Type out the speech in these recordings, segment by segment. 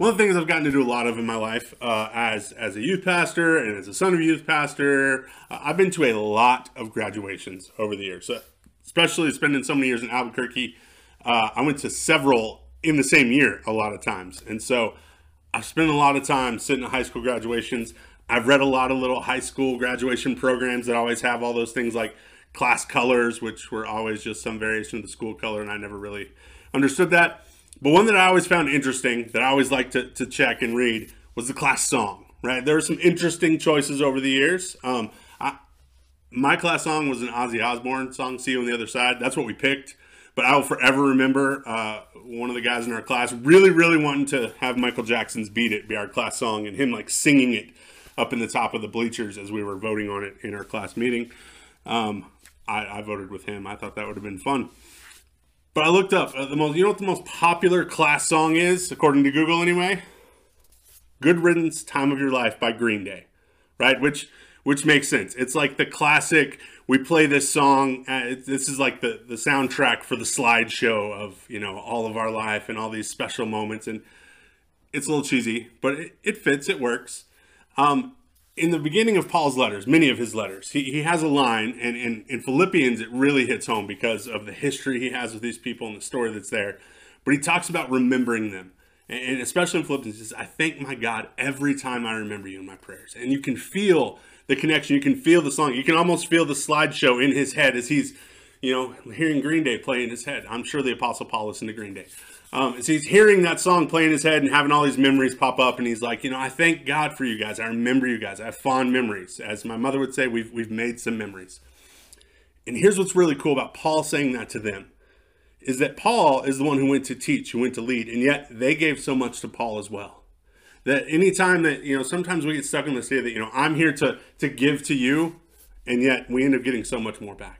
one of the things I've gotten to do a lot of in my life uh, as as a youth pastor and as a son of a youth pastor, uh, I've been to a lot of graduations over the years. So especially spending so many years in Albuquerque, uh, I went to several in the same year a lot of times, and so I've spent a lot of time sitting at high school graduations. I've read a lot of little high school graduation programs that always have all those things like class colors, which were always just some variation of the school color, and I never really understood that. But one that I always found interesting, that I always like to, to check and read, was the class song. Right, there were some interesting choices over the years. Um, I, my class song was an Ozzy Osbourne song, "See You on the Other Side." That's what we picked. But I will forever remember uh, one of the guys in our class really, really wanting to have Michael Jackson's "Beat It" be our class song, and him like singing it up in the top of the bleachers as we were voting on it in our class meeting. Um, I, I voted with him. I thought that would have been fun. But I looked up uh, the most. You know what the most popular class song is, according to Google, anyway. "Good Riddance, Time of Your Life" by Green Day, right? Which which makes sense. It's like the classic. We play this song. Uh, this is like the the soundtrack for the slideshow of you know all of our life and all these special moments. And it's a little cheesy, but it, it fits. It works. Um, in the beginning of Paul's letters, many of his letters, he, he has a line, and, in Philippians, it really hits home because of the history he has with these people and the story that's there. But he talks about remembering them. And, and especially in Philippians, he says, I thank my God every time I remember you in my prayers. And you can feel the connection. You can feel the song. You can almost feel the slideshow in his head as he's, you know, hearing Green Day play in his head. I'm sure the Apostle Paul listened to Green Day. Um, so he's hearing that song play in his head and having all these memories pop up, and he's like, you know, I thank God for you guys. I remember you guys. I have fond memories. As my mother would say, we've we've made some memories. And here's what's really cool about Paul saying that to them is that Paul is the one who went to teach, who went to lead, and yet they gave so much to Paul as well. That anytime that, you know, sometimes we get stuck in this idea that, you know, I'm here to, to give to you, and yet we end up getting so much more back.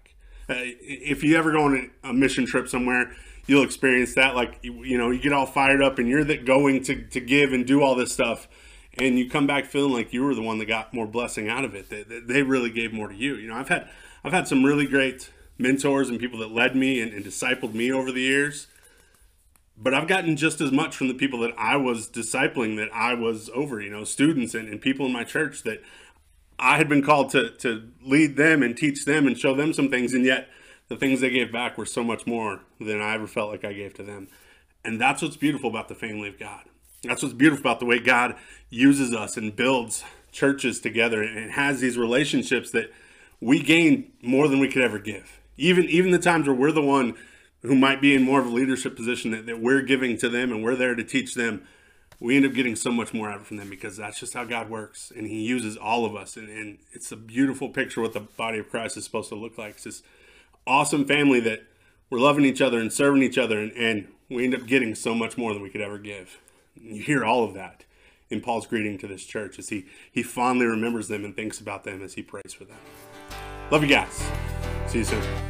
Uh, if you ever go on a mission trip somewhere, you'll experience that. Like, you, know, you get all fired up and you're that going to, to give and do all this stuff. And you come back feeling like you were the one that got more blessing out of it. They, they really gave more to you. You know, I've had, I've had some really great mentors and people that led me and, and discipled me over the years. But I've gotten just as much from the people that I was discipling that I was over, you know, students and, and people in my church that I had been called to, to lead them and teach them and show them some things. And yet the things they gave back were so much more than I ever felt like I gave to them. And that's what's beautiful about the family of God. That's what's beautiful about the way God uses us and builds churches together and has these relationships that we gain more than we could ever give. Even even the times where we're the one who might be in more of a leadership position that, that we're giving to them and we're there to teach them, we end up getting so much more out from them because that's just how God works. And He uses all of us. And, and it's a beautiful picture what the body of Christ is supposed to look like. It's this awesome family that we're loving each other and serving each other, and, and we end up getting so much more than we could ever give. And you hear all of that in Paul's greeting to this church as he, he fondly remembers them and thinks about them as he prays for them. Love you guys. See you soon.